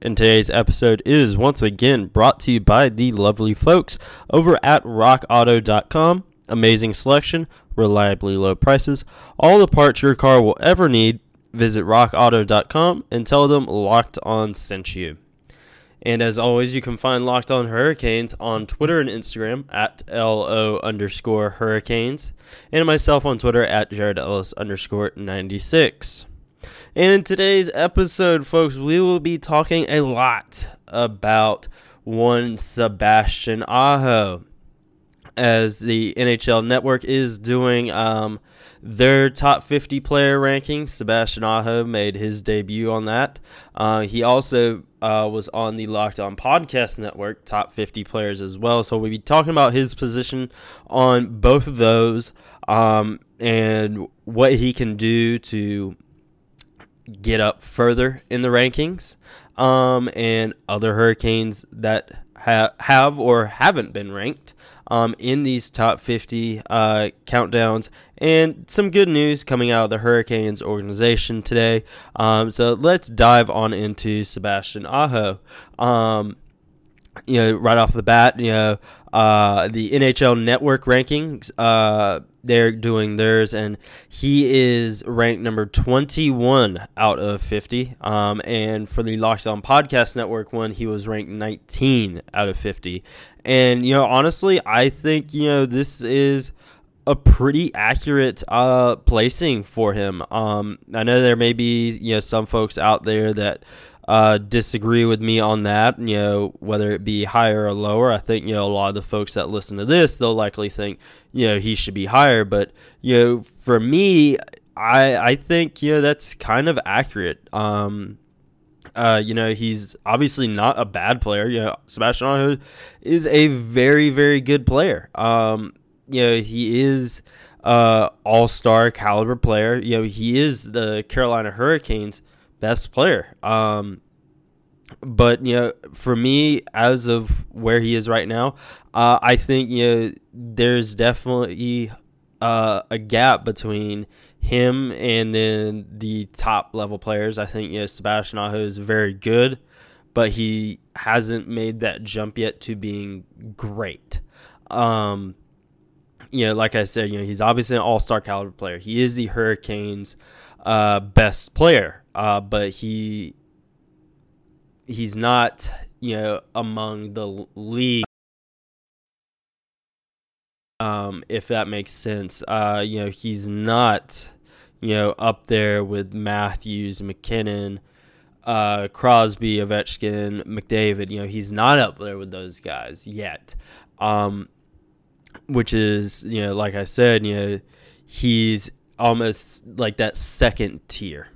And today's episode is once again brought to you by the lovely folks over at rockauto.com. Amazing selection, reliably low prices, all the parts your car will ever need. Visit rockauto.com and tell them Locked On sent you. And as always, you can find Locked On Hurricanes on Twitter and Instagram at LO underscore Hurricanes, and myself on Twitter at Jared Ellis underscore 96. And in today's episode, folks, we will be talking a lot about one Sebastian Aho as the NHL Network is doing um, their top 50 player rankings. Sebastian Aho made his debut on that. Uh, he also uh, was on the Locked On Podcast Network top 50 players as well. So we'll be talking about his position on both of those um, and what he can do to get up further in the rankings um, and other hurricanes that ha- have or haven't been ranked um, in these top 50 uh, countdowns. And some good news coming out of the hurricanes organization today. Um, so let's dive on into sebastian aho. Um, you know right off the bat you know uh, the nhl network rankings uh, they're doing theirs, and he is ranked number 21 out of 50. Um, and for the Locked On Podcast Network one, he was ranked 19 out of 50. And, you know, honestly, I think, you know, this is a pretty accurate uh, placing for him. Um, I know there may be, you know, some folks out there that uh, disagree with me on that, you know, whether it be higher or lower. I think, you know, a lot of the folks that listen to this, they'll likely think, you know, he should be higher. But, you know, for me, I, I think, you know, that's kind of accurate. Um, uh, you know, he's obviously not a bad player. You know, Sebastian is a very, very good player. Um, you know, he is uh all-star caliber player. You know, he is the Carolina Hurricanes best player. Um, but you know, for me, as of where he is right now, uh, I think you know there's definitely uh, a gap between him and then the top level players. I think you know Sebastian Aho is very good, but he hasn't made that jump yet to being great. Um, you know, like I said, you know, he's obviously an all star caliber player. He is the Hurricanes' uh, best player uh, but he he's not you know among the league. Um, if that makes sense, uh, you know he's not you know up there with Matthews, MacKinnon, uh, Crosby, Ovechkin, McDavid. You know he's not up there with those guys yet. Um, which is you know like I said, you know he's almost like that second tier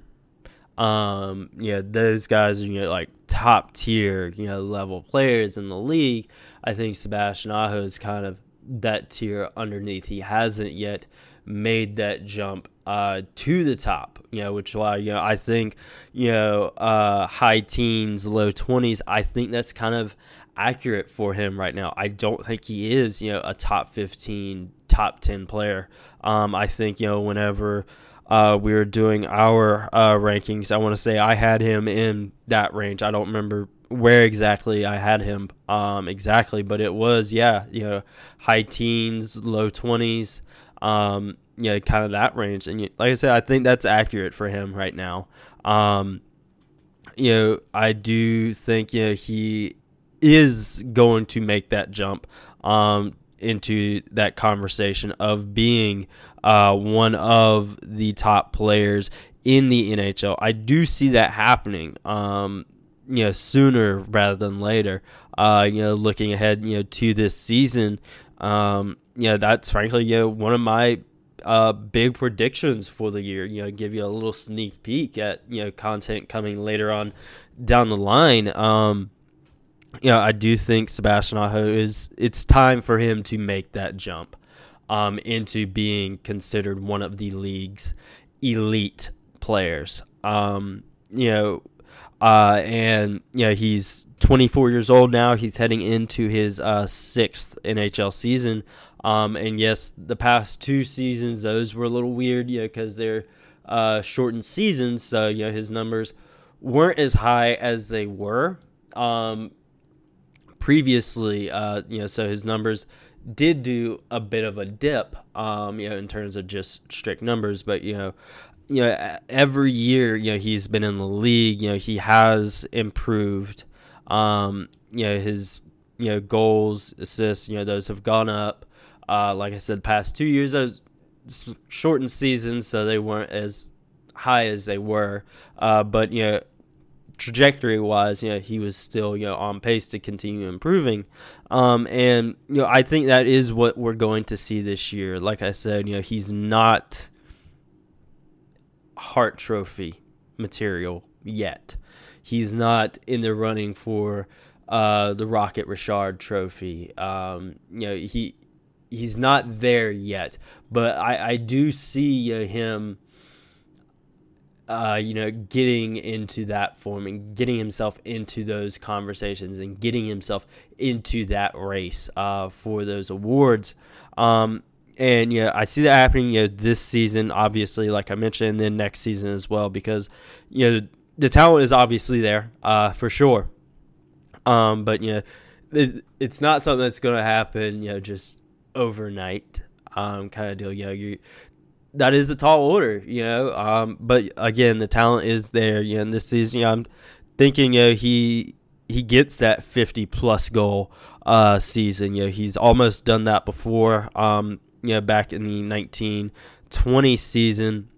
um, you know, those guys are you know like top tier, you know, level players in the league. I think Sebastian Aho is kind of that tier underneath. He hasn't yet made that jump uh, to the top, you know, which is why, you know, I think, you know, uh, high teens, low 20s, I think that's kind of accurate for him right now. I don't think he is, you know, a top 15, top 10 player. Um, I think, you know, whenever uh, we were doing our uh, rankings. I want to say I had him in that range. I don't remember where exactly I had him um, exactly, but it was yeah, you know, high teens, low twenties, um, yeah, kind of that range. And like I said, I think that's accurate for him right now. Um, you know, I do think you know he is going to make that jump um, into that conversation of being uh, one of the top players in the NHL. I do see that happening. Um, you know, sooner rather than later. Uh, you know, looking ahead, you know, to this season. Um, you know, that's frankly, you know, one of my uh, big predictions for the year. You know, give you a little sneak peek at you know content coming later on down the line. Um, know, I do think Sebastian Aho is it's time for him to make that jump um, into being considered one of the league's elite players. Um, you know, uh, and you know he's 24 years old now. He's heading into his uh, sixth NHL season. Um, and yes, the past two seasons those were a little weird, you know, because they're uh, shortened seasons. So you know his numbers weren't as high as they were. Um, previously, uh, you know, so his numbers did do a bit of a dip, um, you know, in terms of just strict numbers. But you know, you know, every year, you know, he's been in the league. You know, he has improved. Um, you know, his you know goals, assists, you know, those have gone up. Uh, like I said, past two years, those shortened seasons, so they weren't as high as they were. Uh, but you know, trajectory wise, you know, he was still, you know, on pace to continue improving. Um, and, you know, I think that is what we're going to see this year. Like I said, you know, he's not Hart Trophy material yet. He's not in the running for uh, the Rocket Richard Trophy. Um, you know, he he's not there yet, but I, I do see uh, him uh, you know, getting into that form and getting himself into those conversations and getting himself into that race uh, for those awards. Um, and yeah, I see that happening you know, this season, obviously, like I mentioned, and then next season as well, because you know the talent is obviously there uh, for sure. Um, but you know, it, it's not something that's going to happen, you know, just overnight. Um, kind of deal. You know, you that is a tall order, you know. Um, but again, the talent is there. You know, this season, you know, I'm thinking, you know, he he gets that 50 plus goal uh, season. You know, he's almost done that before. Um, you know, back in the 1920 season,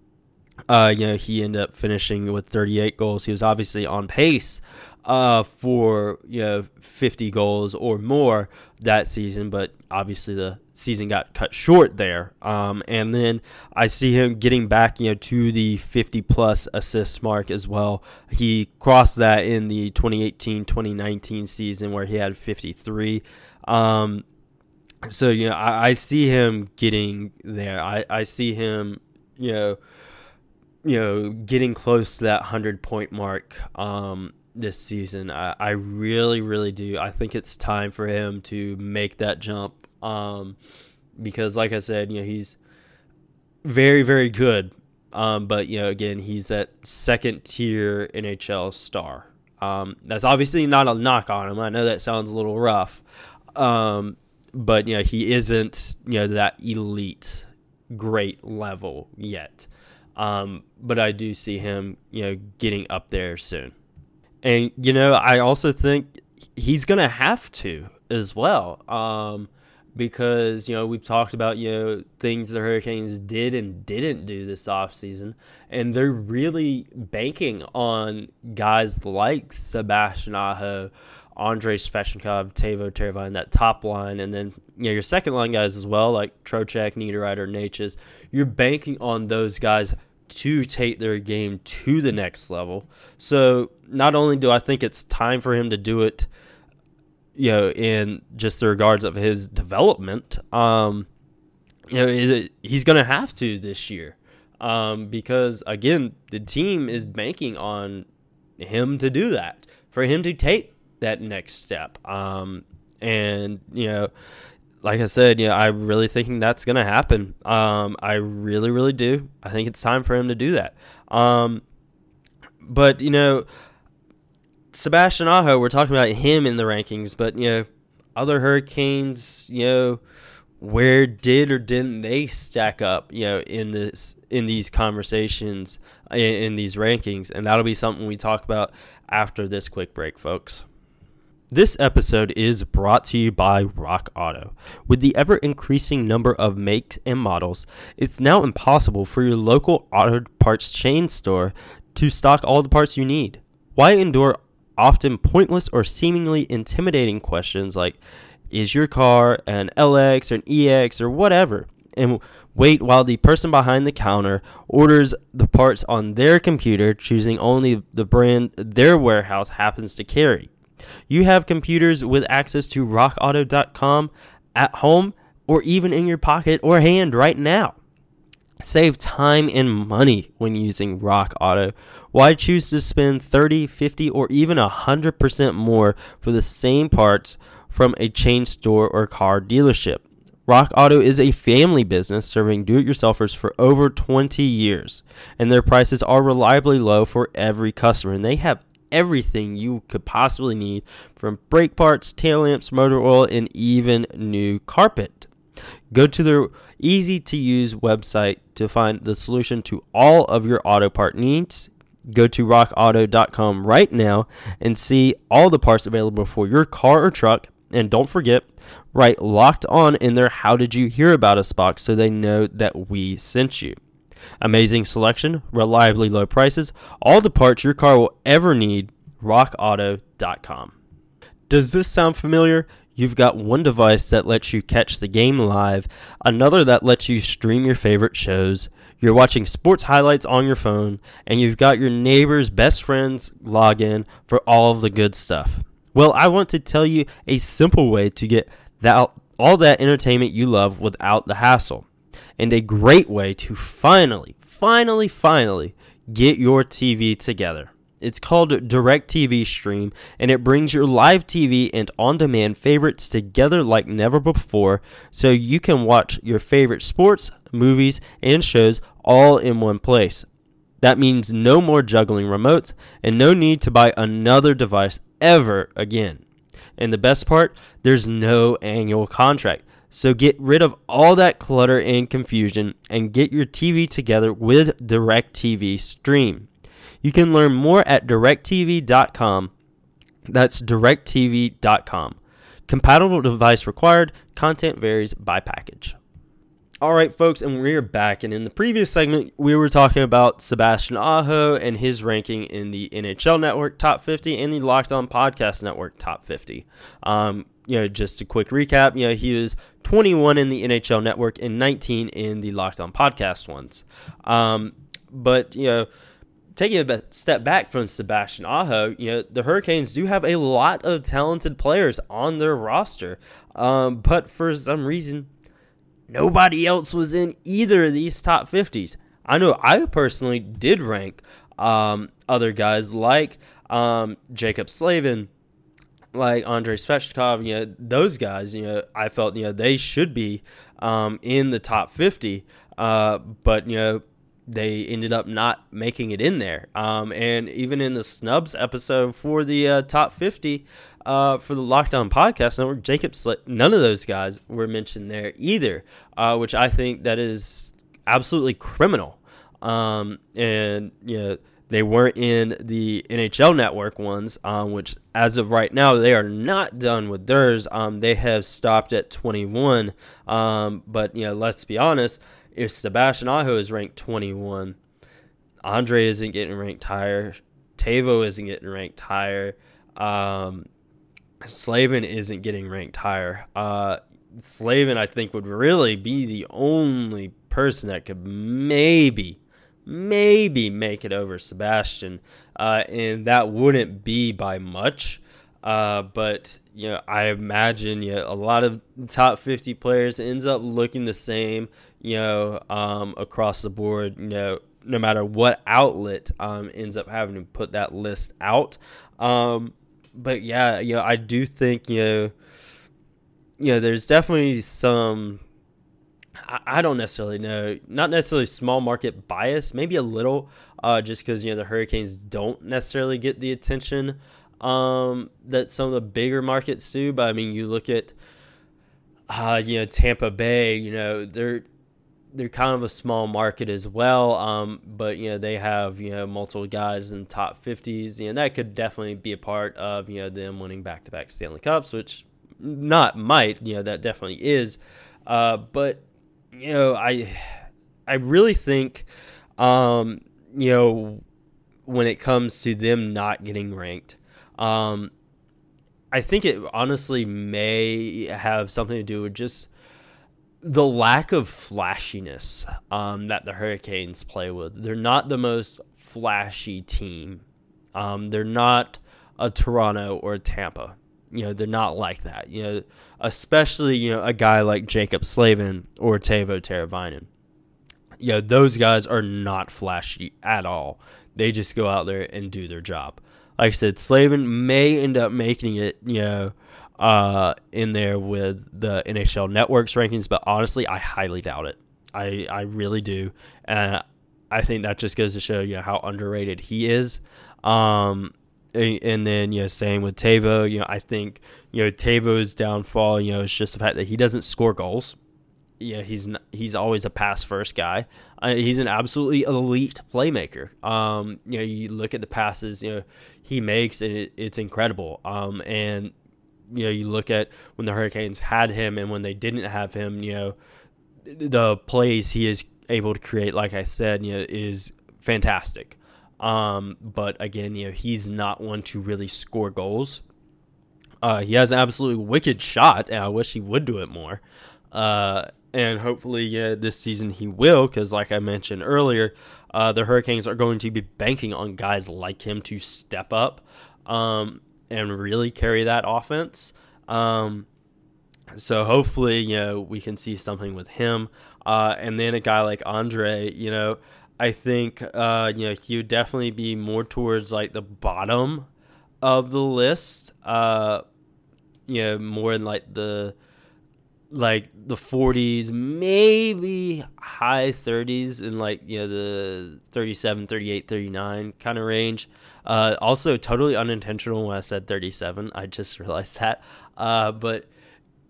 uh, you know, he ended up finishing with 38 goals. He was obviously on pace uh, for you know 50 goals or more that season, but obviously the season got cut short there. Um, and then I see him getting back, you know, to the 50 plus assist mark as well. He crossed that in the 2018-2019 season where he had 53. Um, so you know, I, I see him getting there. I, I see him, you know, you know, getting close to that hundred point mark. Um, this season. I, I really, really do. I think it's time for him to make that jump. Um, because like I said, you know, he's very, very good. Um, but you know, again, he's that second tier NHL star. Um, that's obviously not a knock on him. I know that sounds a little rough. Um, but you know, he isn't, you know, that elite great level yet. Um, but I do see him, you know, getting up there soon. And you know, I also think he's gonna have to as well, um, because you know we've talked about you know things the Hurricanes did and didn't do this offseason, and they're really banking on guys like Sebastian Aho, Andrei Svechnikov, Teuvo Teravainen, that top line, and then you know your second line guys as well, like Trocheck, Niederreiter, Necas. You're banking on those guys to take their game to the next level. So not only do I think it's time for him to do it, you know, in just the regards of his development, um, you know, is it, he's going to have to this year, um, because again, the team is banking on him to do that, for him to take that next step, um, and you know, like I said, yeah, I'm really thinking that's going to happen. Um, I really, really do. I think it's time for him to do that. Um, but you know, Sebastian Aho, we're talking about him in the rankings, but you know, other Hurricanes, you know, where did or didn't they stack up, you know, in this in these conversations in, in these rankings, and that'll be something we talk about after this quick break, folks. This episode is brought to you by Rock Auto. With the ever increasing number of makes and models, it's now impossible for your local auto parts chain store to stock all the parts you need. Why endure often pointless or seemingly intimidating questions like, is your car an LX or an EX or whatever? And wait while the person behind the counter orders the parts on their computer, choosing only the brand their warehouse happens to carry. You have computers with access to rockauto.com at home or even in your pocket or hand right now. Save time and money when using Rock Auto. Why choose to spend 30, 50, or even 100% more for the same parts from a chain store or car dealership? Rock Auto is a family business serving do it yourselfers for over 20 years, and their prices are reliably low for every customer. And they have everything you could possibly need from brake parts, tail lamps, motor oil, and even new carpet. Go to their easy to use website to find the solution to all of your auto part needs. Go to rockauto.com right now and see all the parts available for your car or truck. And don't forget, write locked on in their How Did You Hear About Us box so they know that we sent you. Amazing selection, reliably low prices, all the parts your car will ever need. RockAuto.com. Does this sound familiar? You've got one device that lets you catch the game live, another that lets you stream your favorite shows. You're watching sports highlights on your phone, and you've got your neighbor's best friend's login for all of the good stuff. Well, I want to tell you a simple way to get that all that entertainment you love without the hassle and a great way to finally, finally, finally get your TV together. It's called DirecTV Stream, and it brings your live TV and on demand favorites together like never before so you can watch your favorite sports, movies, and shows all in one place. That means no more juggling remotes and no need to buy another device ever again. And the best part, there's no annual contract. So get rid of all that clutter and confusion and get your TV together with DirecTV Stream. You can learn more at directv.com. That's directv.com. Compatible device required. Content varies by package. All right, folks, and we're back. And in the previous segment, we were talking about Sebastian Aho and his ranking in the NHL Network Top 50 and the Locked On Podcast Network Top 50. Um, you know, just a quick recap. You know, he was 21 in the NHL Network and 19 in the Locked On Podcast ones. Um, but you know, taking a step back from Sebastian Aho, you know, the Hurricanes do have a lot of talented players on their roster, um, but for some reason, nobody else was in either of these top 50s. I know I personally did rank um, other guys like um, Jaccob Slavin, like Andrei Svechnikov, you know, those guys, you know, I felt, you know, they should be um, in the top 50. Uh, but, you know, they ended up not making it in there. Um, and even in the snubs episode for the uh, top 50 uh, for the Locked On Podcast Network, Jaccob Slit, none of those guys were mentioned there either, uh, which I think that is absolutely criminal. Um, and, you know, they weren't in the NHL Network ones, um, which as of right now they are not done with theirs. Um, they have stopped at 21. Um, but you know, let's be honest, if Sebastian Aho is ranked 21, Andre isn't getting ranked higher, Teuvo isn't getting ranked higher, um, Slavin isn't getting ranked higher. Uh, Slavin, I think, would really be the only person that could maybe maybe make it over Sebastian, uh, and that wouldn't be by much. Uh, but you know, I imagine you know, a lot of top 50 players ends up looking the same, you know, um, across the board. You know, no matter what outlet um, ends up having to put that list out. Um, but yeah, you know, I do think you know, you know, there's definitely some I don't necessarily know. Not necessarily small market bias, maybe a little, uh, just because you know the Hurricanes don't necessarily get the attention um, that some of the bigger markets do. But I mean, you look at uh, you know Tampa Bay. You know they're they're kind of a small market as well. Um, but you know they have you know multiple guys in top fifties. You know that could definitely be a part of you know them winning back to back Stanley Cups, which not might. You know that definitely is. Uh, but you know, I I really think, um, you know, when it comes to them not getting ranked, um, I think it honestly may have something to do with just the lack of flashiness um, that the Hurricanes play with. They're not the most flashy team. Um, they're not a Toronto or a Tampa. You know, they're not like that. You know, especially you know a guy like Jaccob Slavin or Teuvo Teravainen. You know, those guys are not flashy at all. They just go out there and do their job. Like I said, Slavin may end up making it. You know uh, in there with the NHL Networks rankings, but honestly, I highly doubt it. I I really do, and I think that just goes to show you know, how underrated he is. Um, and, then you know, same with Teuvo. You know, I think you know Teuvo's downfall. You know, is just the fact that he doesn't score goals. Yeah, he's not, he's always a pass first guy. Uh, he's an absolutely elite playmaker. Um, you know, you look at the passes you know he makes, and it, it's incredible. Um, and you know, you look at when the Hurricanes had him and when they didn't have him, you know, the plays he is able to create, like I said, you know, is fantastic. Um, but again, you know, he's not one to really score goals. Uh, he has an absolutely wicked shot, and I wish he would do it more. Uh, and hopefully, yeah, this season he will, because like I mentioned earlier, uh, the Hurricanes are going to be banking on guys like him to step up. Um, and really carry that offense. Um, so hopefully, you know, we can see something with him. Uh, and then a guy like Andre, you know, I think, uh, you know, he would definitely be more towards like the bottom of the list. Uh, you know, more in like the like the 40s, maybe high 30s in like, you know, the 37, 38, 39 kind of range. Uh, also, totally unintentional when I said 37. I just realized that. Uh, but,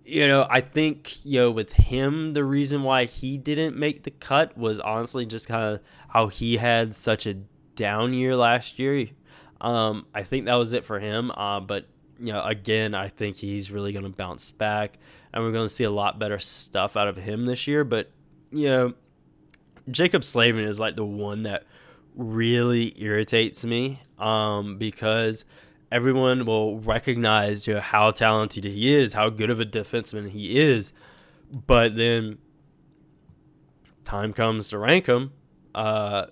you know, I think, you know, with him, the reason why he didn't make the cut was honestly just kind of how he had such a down year last year. Um, I think that was it for him. Uh, but, you know, again, I think he's really going to bounce back and we're going to see a lot better stuff out of him this year. But, you know, Jaccob Slavin is like the one that really irritates me um, because everyone will recognize you know, how talented he is, how good of a defenseman he is, but then time comes to rank him. Uh,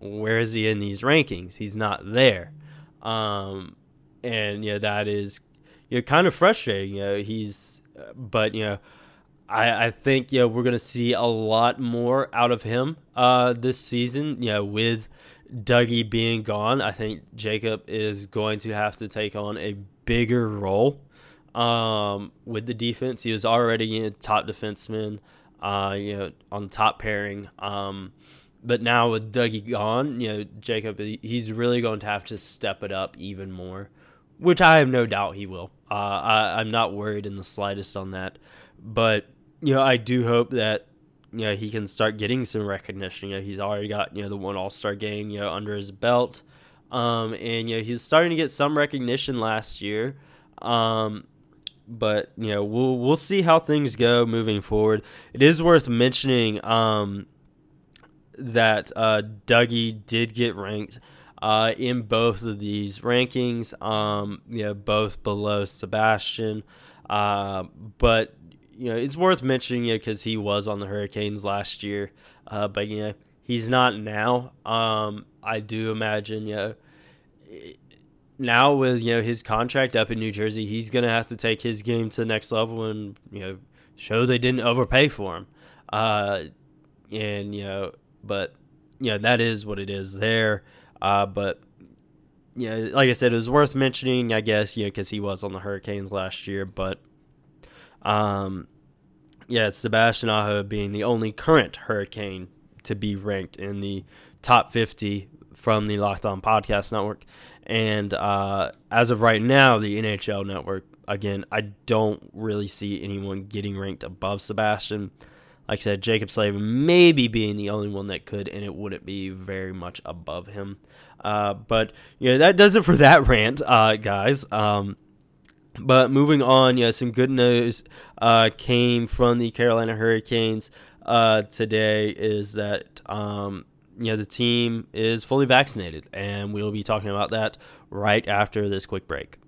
where is he in these rankings? He's not there, um, and you know that is you know kind of frustrating. You know he's, but you know. I, I think you know we're gonna see a lot more out of him uh, this season. You know, with Dougie being gone, I think Jaccob is going to have to take on a bigger role um, with the defense. He was already a top defenseman, uh, you know, on top pairing. Um, but now with Dougie gone, you know, Jaccob, he's really going to have to step it up even more, which I have no doubt he will. Uh, I, I'm not worried in the slightest on that. But, you know, I do hope that you know, he can start getting some recognition. You know, he's already got, you know, the one All Star game, you know, under his belt. Um, and, you know, he's starting to get some recognition last year. Um, but, you know, we'll, we'll see how things go moving forward. It is worth mentioning um, that uh, Dougie did get ranked uh, in both of these rankings, um, you know, both below Sebastian. Uh, but you know, it's worth mentioning it because he was on the Hurricanes last year, uh, but you know, he's not now. Um, I do imagine, you know, now with you know his contract up in New Jersey, he's gonna have to take his game to the next level and you know show they didn't overpay for him. Uh, and you know, but you know that is what it is there. Uh, but you know, like I said, it was worth mentioning, I guess, you know, because he was on the Hurricanes last year, but um, yeah, Sebastian Aho being the only current Hurricane to be ranked in the top 50 from the Locked On Podcast Network. And uh, as of right now, the NHL Network, again, I don't really see anyone getting ranked above Sebastian. Like I said, Jaccob Slavin maybe being the only one that could, and it wouldn't be very much above him. Uh, but, you know, that does it for that rant, uh, guys. Um, but moving on, yeah, some good news uh, came from the Carolina Hurricanes uh, today is that um, you know the team is fully vaccinated, and we'll be talking about that right after this quick break.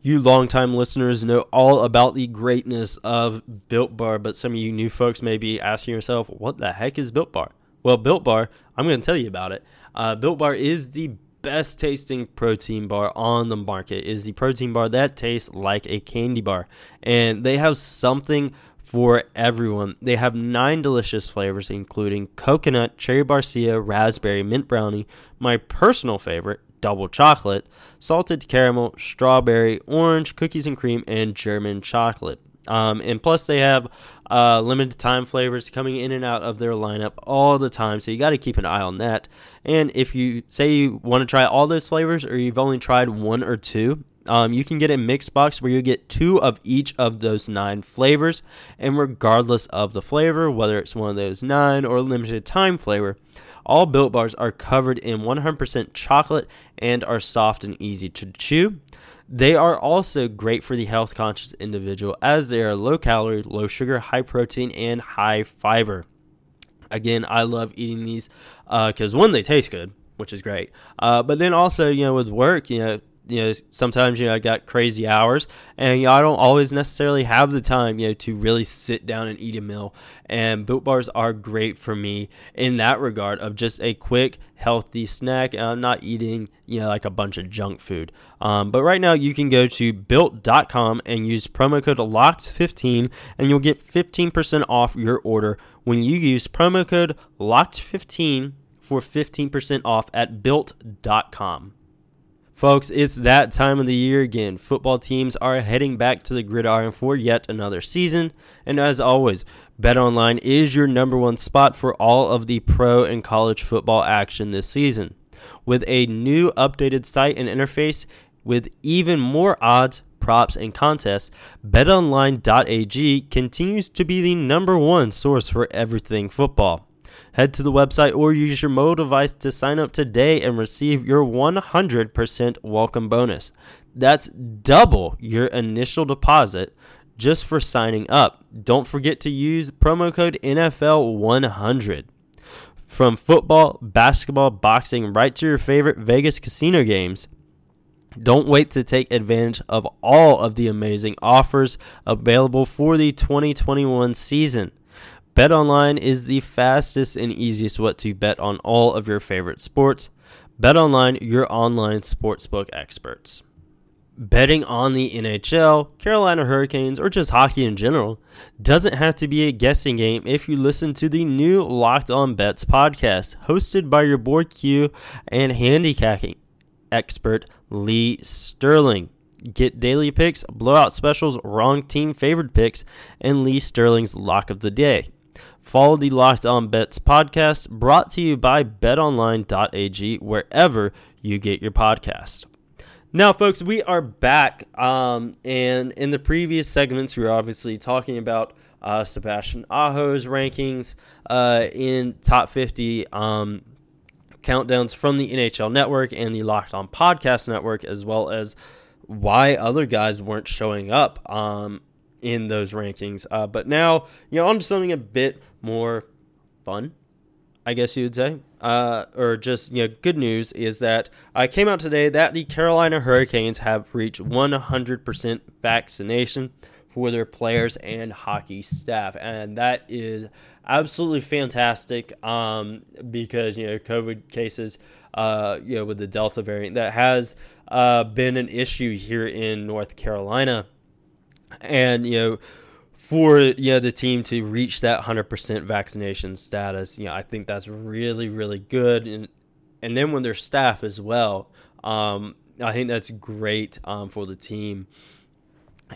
You longtime listeners know all about the greatness of Built Bar, but some of you new folks may be asking yourself, "What the heck is Built Bar?" Well, Built Bar, I'm going to tell you about it. Uh, Built Bar is the best tasting protein bar on the market. Is the protein bar that tastes like a candy bar. And they have something for everyone. They have nine delicious flavors, including coconut, cherry barcia, raspberry, mint brownie, my personal favorite, double chocolate, salted caramel, strawberry, orange, cookies and cream, and German chocolate. Um, and plus, they have uh, limited time flavors coming in and out of their lineup all the time. So you got to keep an eye on that. And if you say you want to try all those flavors or you've only tried one or two, um, you can get a mix box where you get two of each of those nine flavors. And regardless of the flavor, whether it's one of those nine or limited time flavor, all built bars are covered in 100% chocolate and are soft and easy to chew. They are also great for the health conscious individual as they are low calorie, low sugar, high protein, and high fiber. Again, I love eating these because uh, one, they taste good, which is great. Uh, but then also, you know, with work, you know, you know, sometimes you know I got crazy hours, and you know, I don't always necessarily have the time, you know, to really sit down and eat a meal. And Built Bars are great for me in that regard of just a quick, healthy snack. And I'm not eating, you know, like a bunch of junk food. Um, but right now, you can go to built.com and use promo code LOCKED15, and you'll get 15% off your order when you use promo code LOCKED15 for 15% off at built.com. Folks, it's that time of the year again. Football teams are heading back to the gridiron for yet another season. And as always, BetOnline is your number one spot for all of the pro and college football action this season. With a new updated site and interface with even more odds, props, and contests, betonline.ag continues to be the number one source for everything football. Head to the website or use your mobile device to sign up today and receive your 100% welcome bonus. That's double your initial deposit just for signing up. Don't forget to use promo code NFL100. From football, basketball, boxing, right to your favorite Vegas casino games. Don't wait to take advantage of all of the amazing offers available for the 2021 season. BetOnline is the fastest and easiest way to bet on all of your favorite sports. BetOnline, your online sportsbook experts. Betting on the NHL, Carolina Hurricanes, or just hockey in general doesn't have to be a guessing game if you listen to the new Locked On Bets podcast, hosted by your board Q and handicapping expert Lee Sterling. Get daily picks, blowout specials, wrong team favored picks, and Lee Sterling's lock of the day. Follow the Locked On Bets podcast brought to you by betonline.ag wherever you get your podcast. Now, folks, we are back. Um, and in the previous segments, we were obviously talking about uh, Sebastian Aho's rankings uh, in top 50 um, countdowns from the NHL Network and the Locked On Podcast Network, as well as why other guys weren't showing up um, in those rankings. Uh, but now, you know, on to something a bit more fun, I guess you would say. Uh, or just, you know, good news is that I came out today that the Carolina Hurricanes have reached 100% vaccination for their players and hockey staff. And that is absolutely fantastic um, because, you know, COVID cases, uh, you know, with the Delta variant that has uh, been an issue here in North Carolina and you know for you know the team to reach that 100% vaccination status you know i think that's really really good. And and then when their staff as well um, i think that's great um, for the team.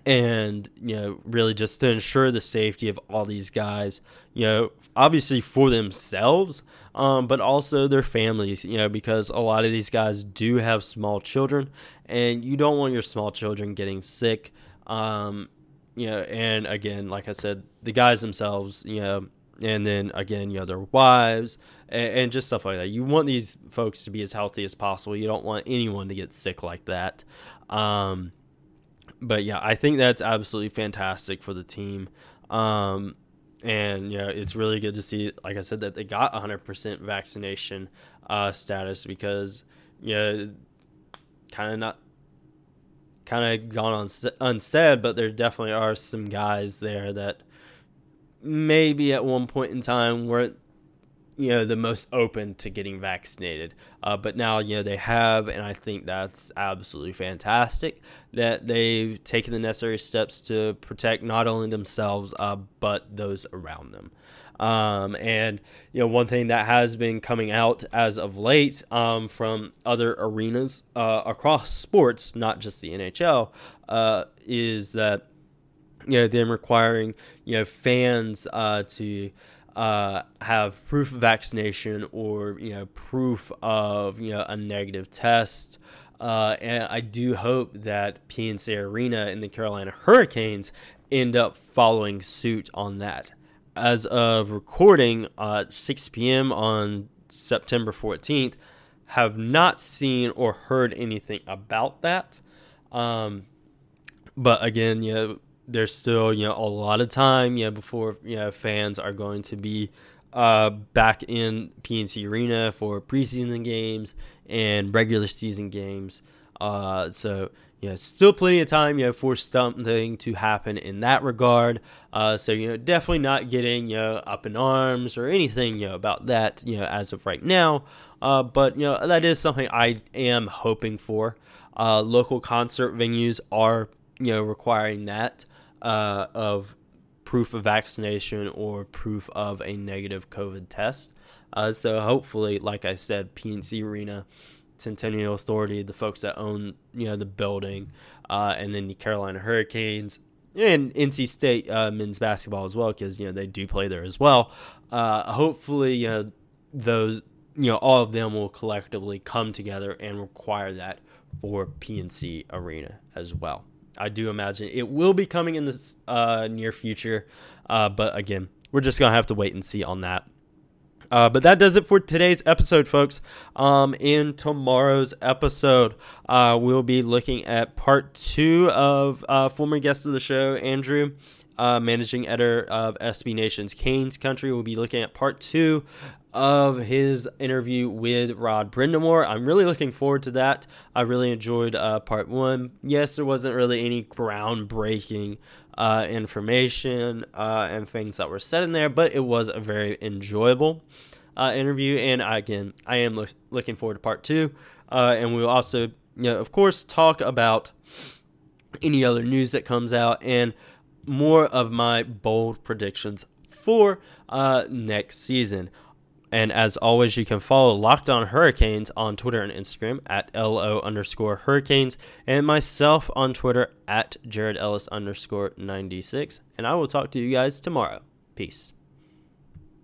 And you know really just to ensure the safety of all these guys you know obviously for themselves um, but also their families you know because a lot of these guys do have small children. And you don't want your small children getting sick um, you know, and again, like I said, the guys themselves, you know, and then again, you know, their wives and, and, just stuff like that. You want these folks to be as healthy as possible. You don't want anyone to get sick like that. Um, but yeah, I think that's absolutely fantastic for the team. Um, and yeah, it's really good to see, like I said, that they got 100% vaccination uh, status because, you know, kind of not kind of gone on unsaid, but there definitely are some guys there that maybe at one point in time weren't you know the most open to getting vaccinated. Uh, but now you know they have and i think that's absolutely fantastic that they've taken the necessary steps to protect not only themselves uh, but those around them um, and you know one thing that has been coming out as of late um, from other arenas uh, across sports not just the nhl uh, is that you know them requiring you know fans uh, to uh, have proof of vaccination or you know proof of you know a negative test. Uh, and I do hope that PNC Arena and the Carolina Hurricanes end up following suit on that. As of recording, at 6 p.m. on September 14th, have not seen or heard anything about that. Um, but again, you know, there's still you know a lot of time you know before you know fans are going to be uh, back in PNC Arena for preseason games and regular season games. Uh, so you know, still plenty of time, you know, for something to happen in that regard. Uh, so you know, definitely not getting you know up in arms or anything you know about that you know as of right now. Uh, but you know that is something I am hoping for. Uh, local concert venues are you know requiring that uh, of proof of vaccination or proof of a negative COVID test. Uh, so hopefully, like I said, PNC Arena, Centennial Authority, the folks that own you know the building, uh, and then the Carolina Hurricanes and NC State uh, men's basketball as well, because you know they do play there as well. Uh, hopefully, you know those you know all of them will collectively come together and require that for PNC Arena as well. I do imagine it will be coming in the uh, near future. Uh, but again, we're just to have to wait and see on that. Uh, but that does it for today's episode, folks. Um, in tomorrow's episode, uh, we'll be looking at part two of uh, former guest of the show, Andrew, uh, managing editor of SB Nation's Canes Country. We'll be looking at part two of his interview with Rod Brind'Amour. I'm really looking forward to that. I really enjoyed uh, part one. Yes, there wasn't really any groundbreaking uh, information uh, and things that were said in there, but it was a very enjoyable uh, interview. And again, I am lo- looking forward to part two. Uh, and we'll also, you know, of course, talk about any other news that comes out and more of my bold predictions for uh, next season. And as always, you can follow Locked On Hurricanes on Twitter and Instagram at LO underscore Hurricanes and myself on Twitter at Jared Ellis underscore 96. And I will talk to you guys tomorrow. Peace.